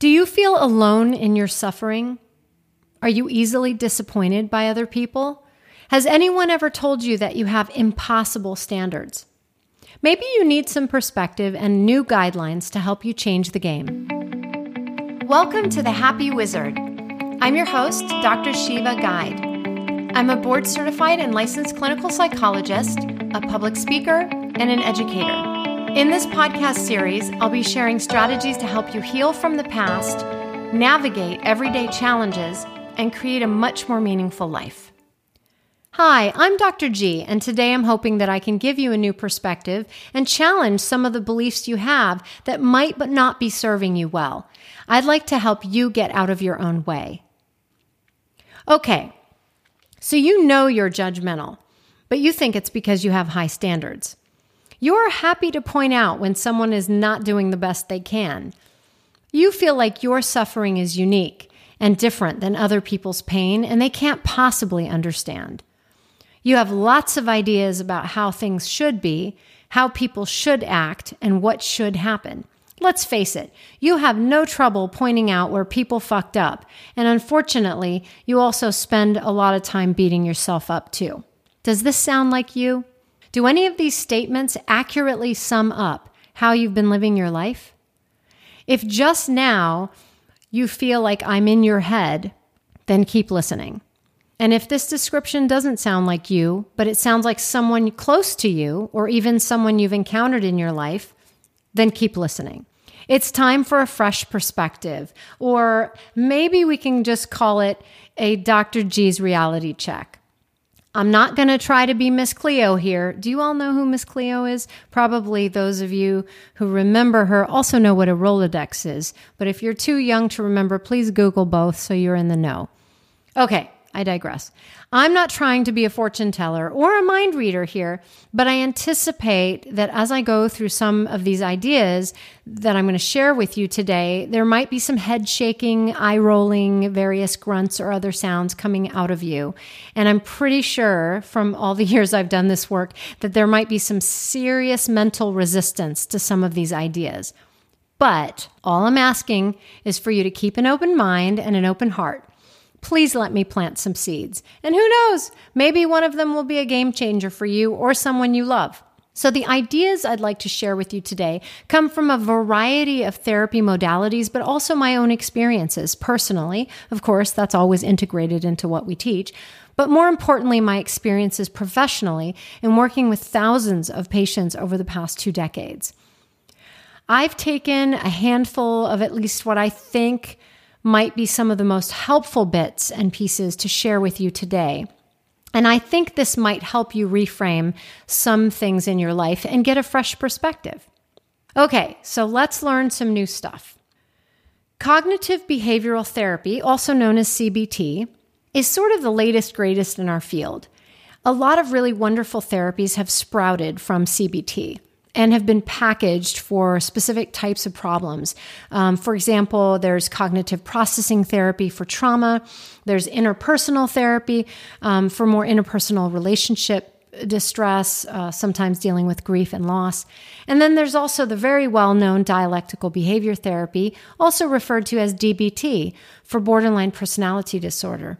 Do you feel alone in your suffering? Are you easily disappointed by other people? Has anyone ever told you that you have impossible standards? Maybe you need some perspective and new guidelines to help you change the game. Welcome to The Happy Wizard. I'm your host, Dr. Shiva Ghaed. I'm a board certified and licensed clinical psychologist, a public speaker, and an educator. In this podcast series, I'll be sharing strategies to help you heal from the past, navigate everyday challenges, and create a much more meaningful life. Hi, I'm Dr. G, and today I'm hoping that I can give you a new perspective and challenge some of the beliefs you have that might but not be serving you well. I'd like to help you get out of your own way. Okay, so you know you're judgmental, but you think it's because you have high standards. You're happy to point out when someone is not doing the best they can. You feel like your suffering is unique and different than other people's pain, and they can't possibly understand. You have lots of ideas about how things should be, how people should act, and what should happen. Let's face it, you have no trouble pointing out where people fucked up, and unfortunately, you also spend a lot of time beating yourself up too. Does this sound like you? Do any of these statements accurately sum up how you've been living your life? If just now you feel like I'm in your head, then keep listening. And if this description doesn't sound like you, but it sounds like someone close to you or even someone you've encountered in your life, then keep listening. It's time for a fresh perspective, or maybe we can just call it a Dr. G's reality check. I'm not going to try to be Miss Cleo here. Do you all know who Miss Cleo is? Probably those of you who remember her also know what a Rolodex is. But if you're too young to remember, please Google both so you're in the know. Okay, I digress. I'm not trying to be a fortune teller or a mind reader here, but I anticipate that as I go through some of these ideas that I'm going to share with you today, there might be some head shaking, eye rolling, various grunts or other sounds coming out of you. And I'm pretty sure from all the years I've done this work that there might be some serious mental resistance to some of these ideas. But all I'm asking is for you to keep an open mind and an open heart please let me plant some seeds. And who knows, maybe one of them will be a game changer for you or someone you love. So, the ideas I'd like to share with you today come from a variety of therapy modalities, but also my own experiences personally. Of course, that's always integrated into what we teach. But more importantly, my experiences professionally in working with thousands of patients over the past two decades. I've taken a handful of at least what I think might be some of the most helpful bits and pieces to share with you today. And I think this might help you reframe some things in your life and get a fresh perspective. Okay, so let's learn some new stuff. Cognitive behavioral therapy, also known as CBT, is sort of the latest, greatest in our field. A lot of really wonderful therapies have sprouted from CBT and have been packaged for specific types of problems. Um, for example, there's cognitive processing therapy for trauma, there's interpersonal therapy um, for more interpersonal relationship distress, uh, sometimes dealing with grief and loss. And then there's also the very well known dialectical behavior therapy, also referred to as DBT, for borderline personality disorder.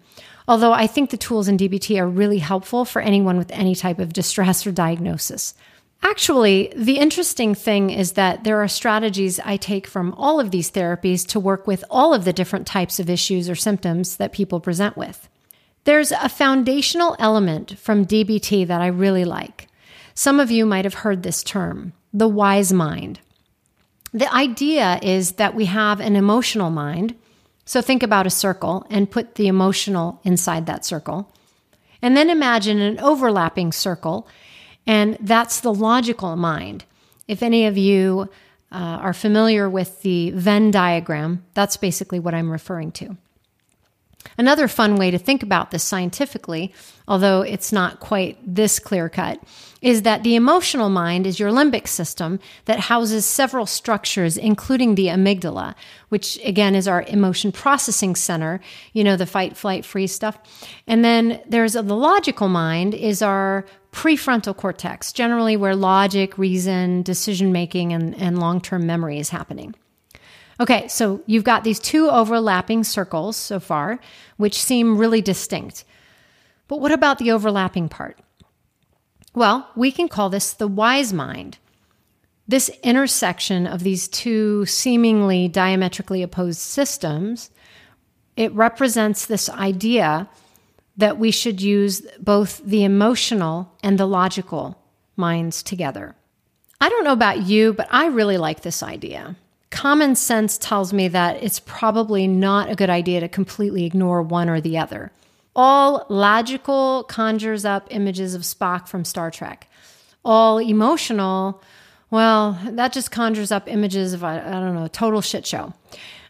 Although I think the tools in DBT are really helpful for anyone with any type of distress or diagnosis. Actually, the interesting thing is that there are strategies I take from all of these therapies to work with all of the different types of issues or symptoms that people present with. There's a foundational element from DBT that I really like. Some of you might have heard this term, the wise mind. The idea is that we have an emotional mind. So think about a circle and put the emotional inside that circle. And then imagine an overlapping circle and that's the logical mind. If any of you uh, are familiar with the Venn diagram, that's basically what I'm referring to. Another fun way to think about this scientifically, although it's not quite this clear cut, is that the emotional mind is your limbic system that houses several structures, including the amygdala, which again is our emotion processing center, you know, the fight, flight, freeze stuff. And then there's a, the logical mind is our prefrontal cortex, generally where logic, reason, decision making, and, and long term memory is happening. Okay, so you've got these two overlapping circles so far, which seem really distinct. But what about the overlapping part? Well, we can call this the wise mind. This intersection of these two seemingly diametrically opposed systems, it represents this idea that we should use both the emotional and the logical minds together. I don't know about you, but I really like this idea. Common sense tells me that it's probably not a good idea to completely ignore one or the other. All logical conjures up images of Spock from Star Trek. All emotional, well, that just conjures up images of, I, don't know, total shit show.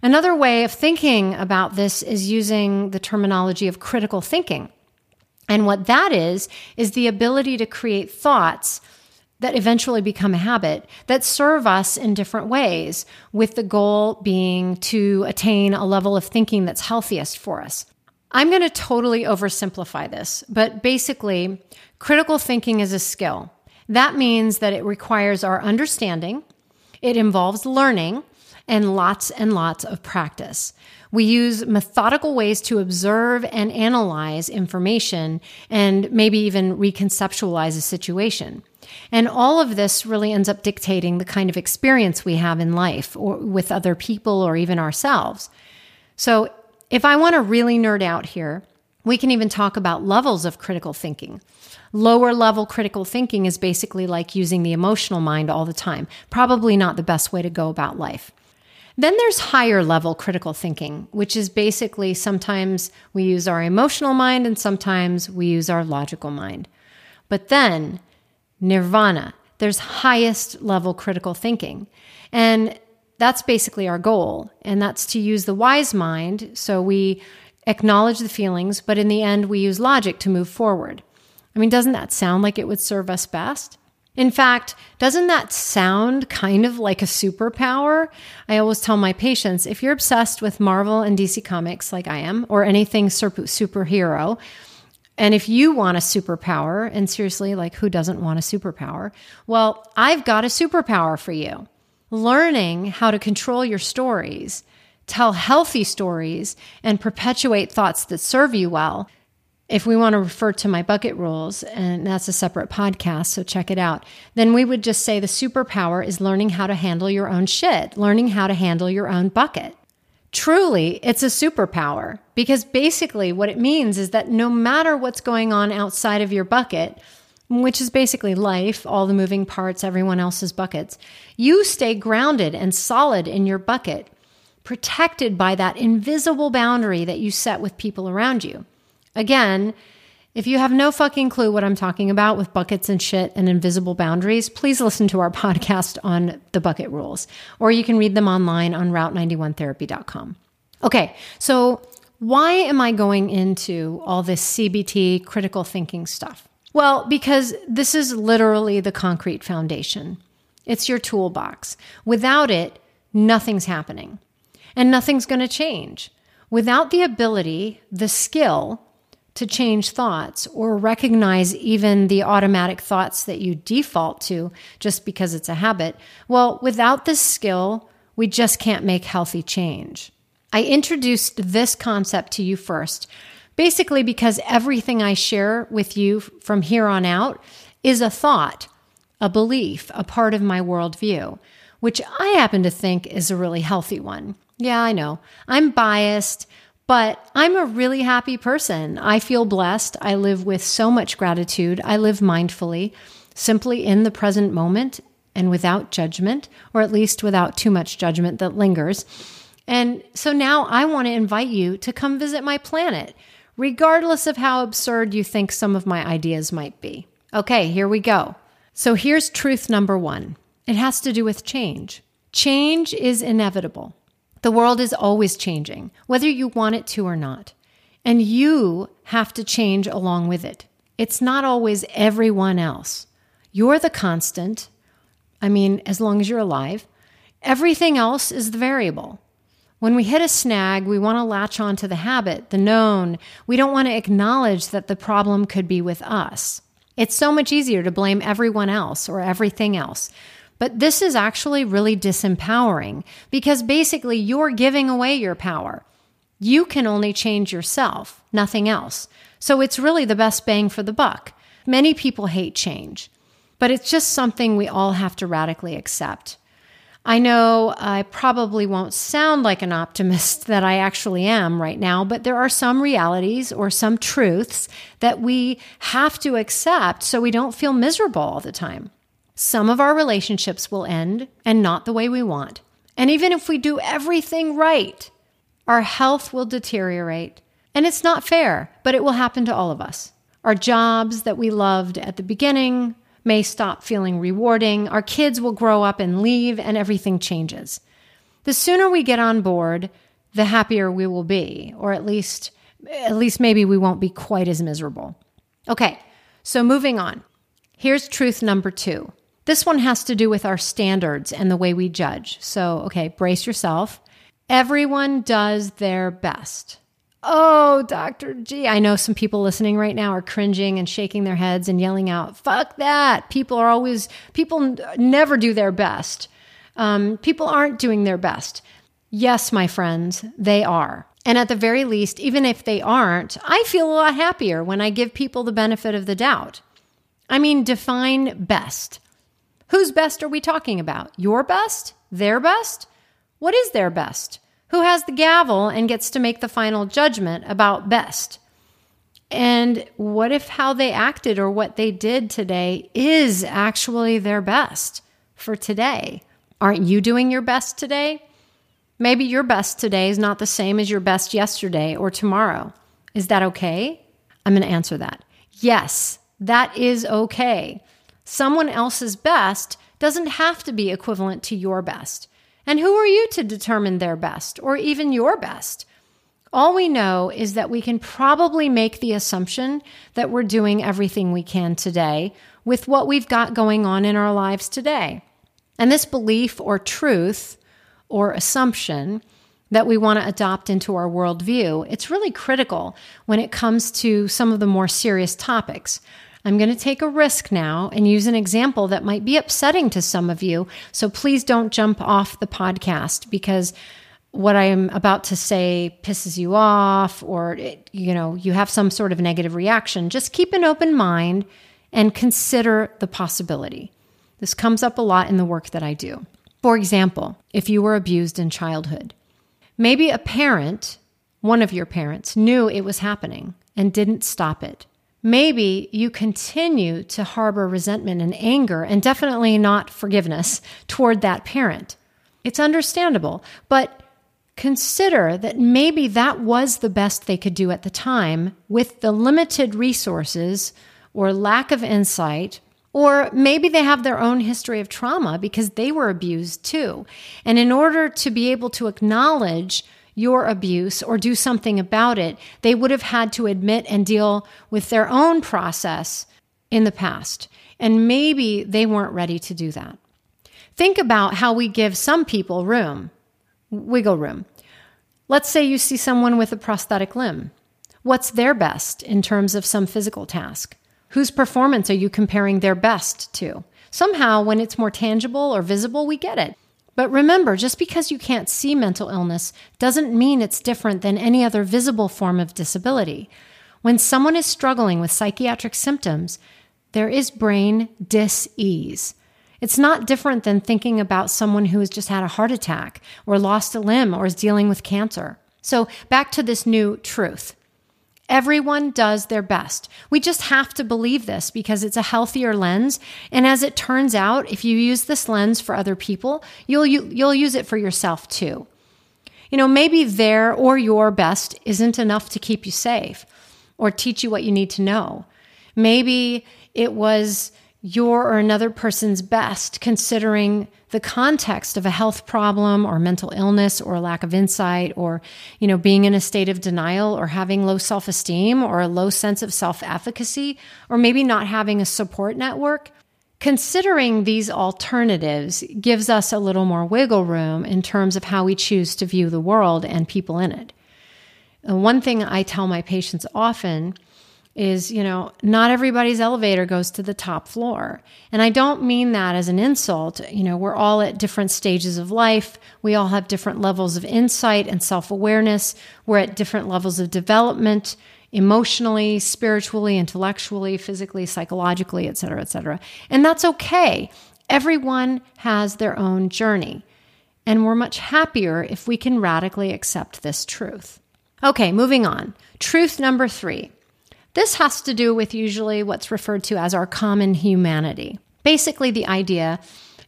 Another way of thinking about this is using the terminology of critical thinking. And what that is, is the ability to create thoughts that eventually become a habit that serve us in different ways, with the goal being to attain a level of thinking that's healthiest for us. I'm going to totally oversimplify this, but basically, critical thinking is a skill. That means that it requires our understanding, it involves learning, and lots and lots of practice. We use methodical ways to observe and analyze information and maybe even reconceptualize a situation. And all of this really ends up dictating the kind of experience we have in life or with other people or even ourselves. So if I want to really nerd out here, we can even talk about levels of critical thinking. Lower level critical thinking is basically like using the emotional mind all the time. Probably not the best way to go about life. Then there's higher level critical thinking, which is basically sometimes we use our emotional mind and sometimes we use our logical mind. But then nirvana, there's highest level critical thinking. And that's basically our goal. And that's to use the wise mind. So we acknowledge the feelings, but in the end, we use logic to move forward. I mean, doesn't that sound like it would serve us best? In fact, doesn't that sound kind of like a superpower? I always tell my patients if you're obsessed with Marvel and DC Comics like I am, or anything super- superhero, and if you want a superpower, and seriously, like who doesn't want a superpower? Well, I've got a superpower for you learning how to control your stories, tell healthy stories, and perpetuate thoughts that serve you well. If we want to refer to my bucket rules, and that's a separate podcast, so check it out, then we would just say the superpower is learning how to handle your own shit, learning how to handle your own bucket. Truly, it's a superpower because basically what it means is that no matter what's going on outside of your bucket, which is basically life, all the moving parts, everyone else's buckets, you stay grounded and solid in your bucket, protected by that invisible boundary that you set with people around you. Again, if you have no fucking clue what I'm talking about with buckets and shit and invisible boundaries, please listen to our podcast on the bucket rules, or you can read them online on route91therapy.com. Okay, so why am I going into all this CBT critical thinking stuff? Well, because this is literally the concrete foundation. It's your toolbox. Without it, nothing's happening and nothing's going to change. Without the ability, the skill to change thoughts or recognize even the automatic thoughts that you default to just because it's a habit, well, without this skill, we just can't make healthy change. I introduced this concept to you first Basically, because everything I share with you from here on out is a thought, a belief, a part of my worldview, which I happen to think is a really healthy one. Yeah, I know. I'm biased, but I'm a really happy person. I feel blessed. I live with so much gratitude. I live mindfully, simply in the present moment and without judgment, or at least without too much judgment that lingers. And so now I want to invite you to come visit my planet regardless of how absurd you think some of my ideas might be. Okay, here we go. So here's truth number one it has to do with change. Change is inevitable. The world is always changing, whether you want it to or not. And you have to change along with it. It's not always everyone else. You're the constant. I mean, as long as you're alive. Everything else is the variable. When we hit a snag, we want to latch on to the habit, the known. We don't want to acknowledge that the problem could be with us. It's so much easier to blame everyone else or everything else. But this is actually really disempowering because basically you're giving away your power. You can only change yourself, nothing else. So it's really the best bang for the buck. Many people hate change, but it's just something we all have to radically accept. I know I probably won't sound like an optimist that I actually am right now, but there are some realities or some truths that we have to accept so we don't feel miserable all the time. Some of our relationships will end and not the way we want. And even if we do everything right, our health will deteriorate. And it's not fair, but it will happen to all of us. Our jobs that we loved at the beginning may stop feeling rewarding. Our kids will grow up and leave, and everything changes. The sooner we get on board, the happier we will be, or at least, at least maybe we won't be quite as miserable. Okay, so moving on. Here's truth number two. This one has to do with our standards and the way we judge. So, okay, brace yourself. Everyone does their best. Oh, Dr. G. I know some people listening right now are cringing and shaking their heads and yelling out, fuck that. People are always, people never do their best. Um, people aren't doing their best. Yes, my friends, they are. And at the very least, even if they aren't, I feel a lot happier when I give people the benefit of the doubt. I mean, define best. Whose best are we talking about? Your best? Their best? What is their best? who has the gavel and gets to make the final judgment about best. And what if how they acted or what they did today is actually their best for today? Aren't you doing your best today? Maybe your best today is not the same as your best yesterday or tomorrow. Is that okay? I'm going to answer that. Yes, that is okay. Someone else's best doesn't have to be equivalent to your best. And who are you to determine their best or even your best? All we know is that we can probably make the assumption that we're doing everything we can today with what we've got going on in our lives today. And this belief or truth or assumption that we want to adopt into our worldview, it's really critical when it comes to some of the more serious topics. I'm going to take a risk now and use an example that might be upsetting to some of you. So please don't jump off the podcast because what I am about to say pisses you off or it, you know, you have some sort of negative reaction. Just keep an open mind and consider the possibility. This comes up a lot in the work that I do. For example, if you were abused in childhood, maybe a parent, one of your parents, knew it was happening and didn't stop it. Maybe you continue to harbor resentment and anger, and definitely not forgiveness toward that parent. It's understandable, but consider that maybe that was the best they could do at the time with the limited resources or lack of insight. Or maybe they have their own history of trauma because they were abused too. And in order to be able to acknowledge your abuse or do something about it, they would have had to admit and deal with their own process in the past. And maybe they weren't ready to do that. Think about how we give some people room, wiggle room. Let's say you see someone with a prosthetic limb. What's their best in terms of some physical task? Whose performance are you comparing their best to? Somehow, when it's more tangible or visible, we get it. But remember, just because you can't see mental illness doesn't mean it's different than any other visible form of disability. When someone is struggling with psychiatric symptoms, there is brain dis-ease. It's not different than thinking about someone who has just had a heart attack or lost a limb or is dealing with cancer. So, back to this new truth. Everyone does their best. We just have to believe this because it's a healthier lens. And as it turns out, if you use this lens for other people, you'll, you, will you will use it for yourself too. You know, maybe their or your best isn't enough to keep you safe or teach you what you need to know. Maybe it was your or another person's best considering the context of a health problem or mental illness or lack of insight or you know being in a state of denial or having low self-esteem or a low sense of self-efficacy or maybe not having a support network considering these alternatives gives us a little more wiggle room in terms of how we choose to view the world and people in it. And one thing i tell my patients often is, you know, not everybody's elevator goes to the top floor. And I don't mean that as an insult. You know, we're all at different stages of life. We all have different levels of insight and self awareness. We're at different levels of development emotionally, spiritually, intellectually, physically, psychologically, et cetera, et cetera. And that's okay. Everyone has their own journey. And we're much happier if we can radically accept this truth. Okay, moving on. Truth number three this has to do with usually what's referred to as our common humanity. Basically, the idea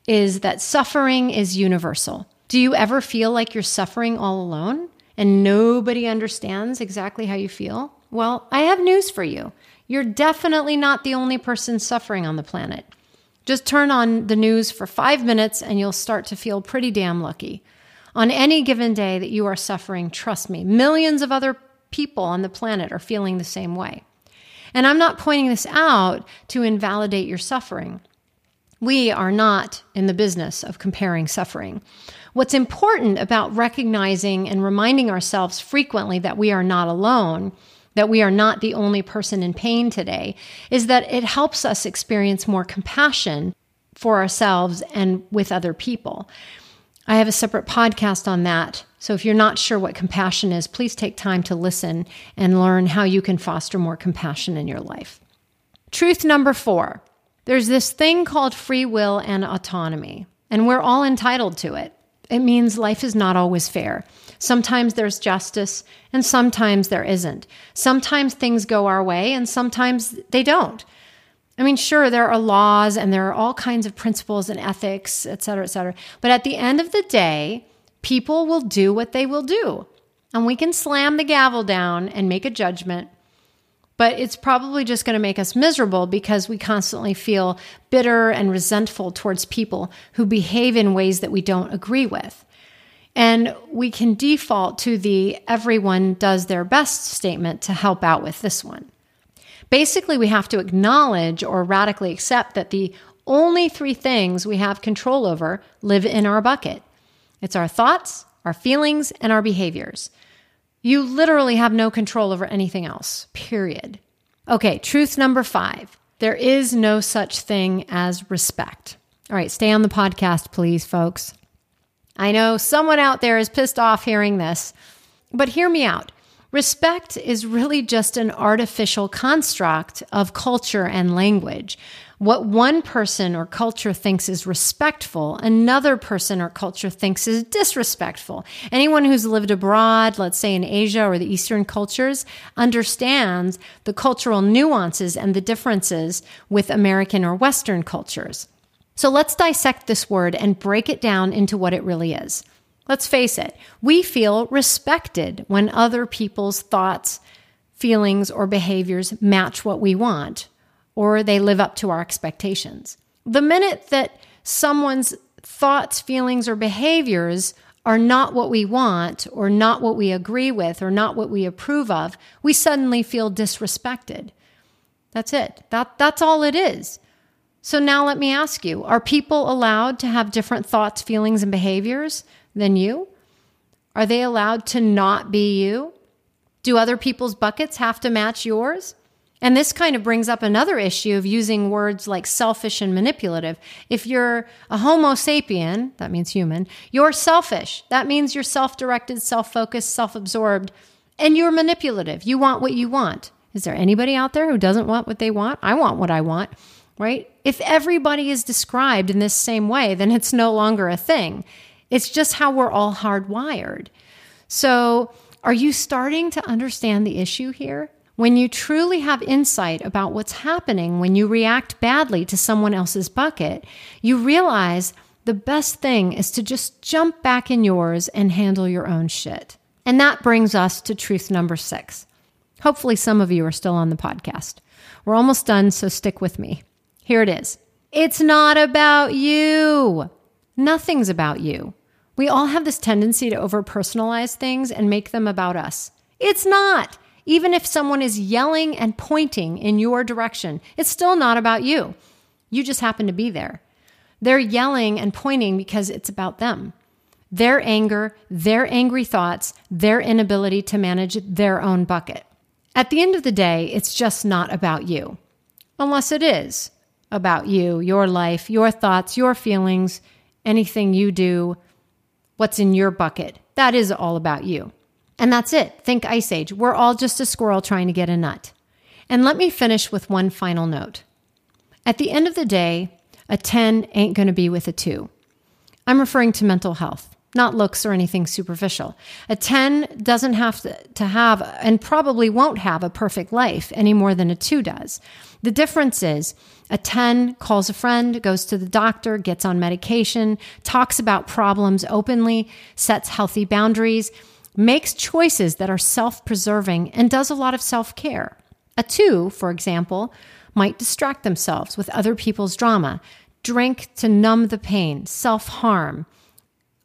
is that suffering is universal. Do you ever feel like you're suffering all alone and nobody understands exactly how you feel? Well, I have news for you. You're definitely not the only person suffering on the planet. Just turn on the news for five minutes and you'll start to feel pretty damn lucky. On any given day that you are suffering, trust me, millions of other people on the planet are feeling the same way. And I'm not pointing this out to invalidate your suffering. We are not in the business of comparing suffering. What's important about recognizing and reminding ourselves frequently that we are not alone, that we are not the only person in pain today, is that it helps us experience more compassion for ourselves and with other people. I have a separate podcast on that. So if you're not sure what compassion is, please take time to listen and learn how you can foster more compassion in your life. Truth number four there's this thing called free will and autonomy, and we're all entitled to it. It means life is not always fair. Sometimes there's justice, and sometimes there isn't. Sometimes things go our way, and sometimes they don't. I mean, sure, there are laws and there are all kinds of principles and ethics, et cetera, et cetera. But at the end of the day, people will do what they will do. And we can slam the gavel down and make a judgment, but it's probably just going to make us miserable because we constantly feel bitter and resentful towards people who behave in ways that we don't agree with. And we can default to the everyone does their best statement to help out with this one. Basically, we have to acknowledge or radically accept that the only three things we have control over live in our bucket it's our thoughts, our feelings, and our behaviors. You literally have no control over anything else, period. Okay, truth number five there is no such thing as respect. All right, stay on the podcast, please, folks. I know someone out there is pissed off hearing this, but hear me out. Respect is really just an artificial construct of culture and language. What one person or culture thinks is respectful, another person or culture thinks is disrespectful. Anyone who's lived abroad, let's say in Asia or the Eastern cultures, understands the cultural nuances and the differences with American or Western cultures. So let's dissect this word and break it down into what it really is. Let's face it, we feel respected when other people's thoughts, feelings, or behaviors match what we want, or they live up to our expectations. The minute that someone's thoughts, feelings, or behaviors are not what we want, or not what we agree with, or not what we approve of, we suddenly feel disrespected. That's it. That, that's all it is. So now let me ask you are people allowed to have different thoughts, feelings, and behaviors? Than you? Are they allowed to not be you? Do other people's buckets have to match yours? And this kind of brings up another issue of using words like selfish and manipulative. If you're a Homo sapien, that means human, you're selfish. That means you're self directed, self focused, self absorbed, and you're manipulative. You want what you want. Is there anybody out there who doesn't want what they want? I want what I want, right? If everybody is described in this same way, then it's no longer a thing. It's just how we're all hardwired. So, are you starting to understand the issue here? When you truly have insight about what's happening when you react badly to someone else's bucket, you realize the best thing is to just jump back in yours and handle your own shit. And that brings us to truth number six. Hopefully, some of you are still on the podcast. We're almost done, so stick with me. Here it is It's not about you. Nothing's about you. We all have this tendency to over personalize things and make them about us. It's not. Even if someone is yelling and pointing in your direction, it's still not about you. You just happen to be there. They're yelling and pointing because it's about them. Their anger, their angry thoughts, their inability to manage their own bucket. At the end of the day, it's just not about you. Unless it is about you, your life, your thoughts, your feelings, anything you do, what's in your bucket. That is all about you. And that's it. Think Ice Age. We're all just a squirrel trying to get a nut. And let me finish with one final note. At the end of the day, a 10 ain't going to be with a 2. I'm referring to mental health, not looks or anything superficial. A 10 doesn't have to, have and probably won't have a perfect life any more than a 2 does. The difference is a 10 calls a friend, goes to the doctor, gets on medication, talks about problems openly, sets healthy boundaries, makes choices that are self preserving, and does a lot of self care. A 2, for example, might distract themselves with other people's drama, drink to numb the pain, self harm,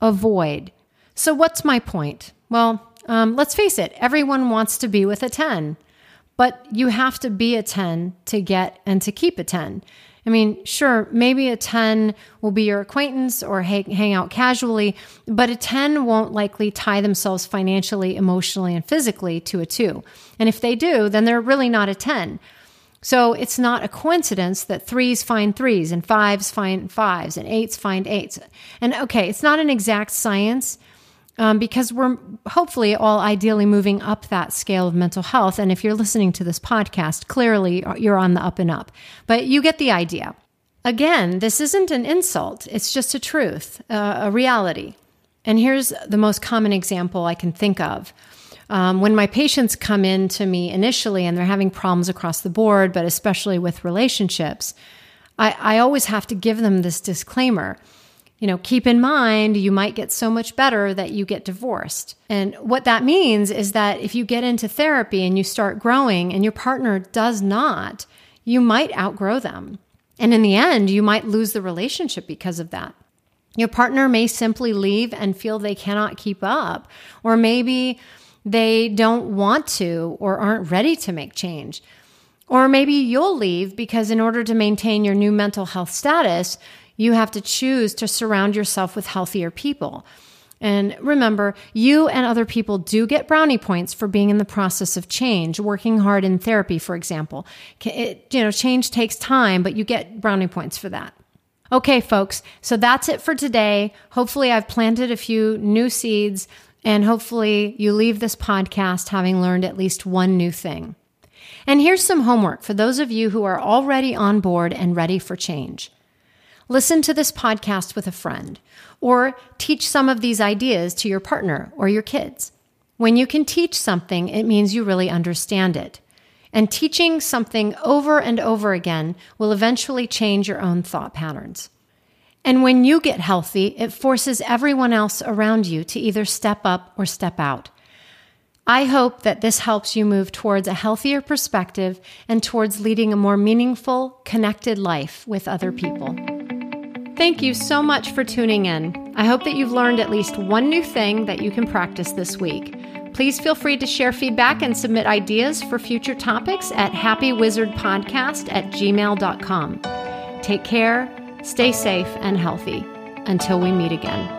avoid. So, what's my point? Well, um, let's face it, everyone wants to be with a 10, but you have to be a 10 to get and to keep a 10. I mean, sure, maybe a 10 will be your acquaintance or hang, hang out casually, but a 10 won't likely tie themselves financially, emotionally, and physically to a 2. And if they do, then they're really not a 10. So it's not a coincidence that threes find threes and fives find fives and eights find eights. And okay, it's not an exact science um, because we're hopefully all ideally moving up that scale of mental health. And if you're listening to this podcast, clearly you're on the up and up. But you get the idea. Again, this isn't an insult, it's just a truth, uh, a reality. And here's the most common example I can think of. Um, when my patients come in to me initially and they're having problems across the board, but especially with relationships, I, I always have to give them this disclaimer. You know, keep in mind you might get so much better that you get divorced. And what that means is that if you get into therapy and you start growing and your partner does not, you might outgrow them. And in the end, you might lose the relationship because of that. Your partner may simply leave and feel they cannot keep up, or maybe they don't want to or aren't ready to make change. Or maybe you'll leave because, in order to maintain your new mental health status, you have to choose to surround yourself with healthier people. And remember, you and other people do get brownie points for being in the process of change, working hard in therapy, for example. It, you know, change takes time, but you get brownie points for that. Okay, folks, so that's it for today. Hopefully, I've planted a few new seeds and hopefully, you leave this podcast having learned at least one new thing. And here's some homework for those of you who are already on board and ready for change. Listen to this podcast with a friend, or teach some of these ideas to your partner or your kids. When you can teach something, it means you really understand it. And teaching something over and over again will eventually change your own thought patterns. And when you get healthy, it forces everyone else around you to either step up or step out. I hope that this helps you move towards a healthier perspective and towards leading a more meaningful, connected life with other people. Thank you so much for tuning in. I hope that you've learned at least one new thing that you can practice this week. Please feel free to share feedback and submit ideas for future topics at happywizardpodcast at gmail.com. Take care Stay safe and healthy. Until we meet again.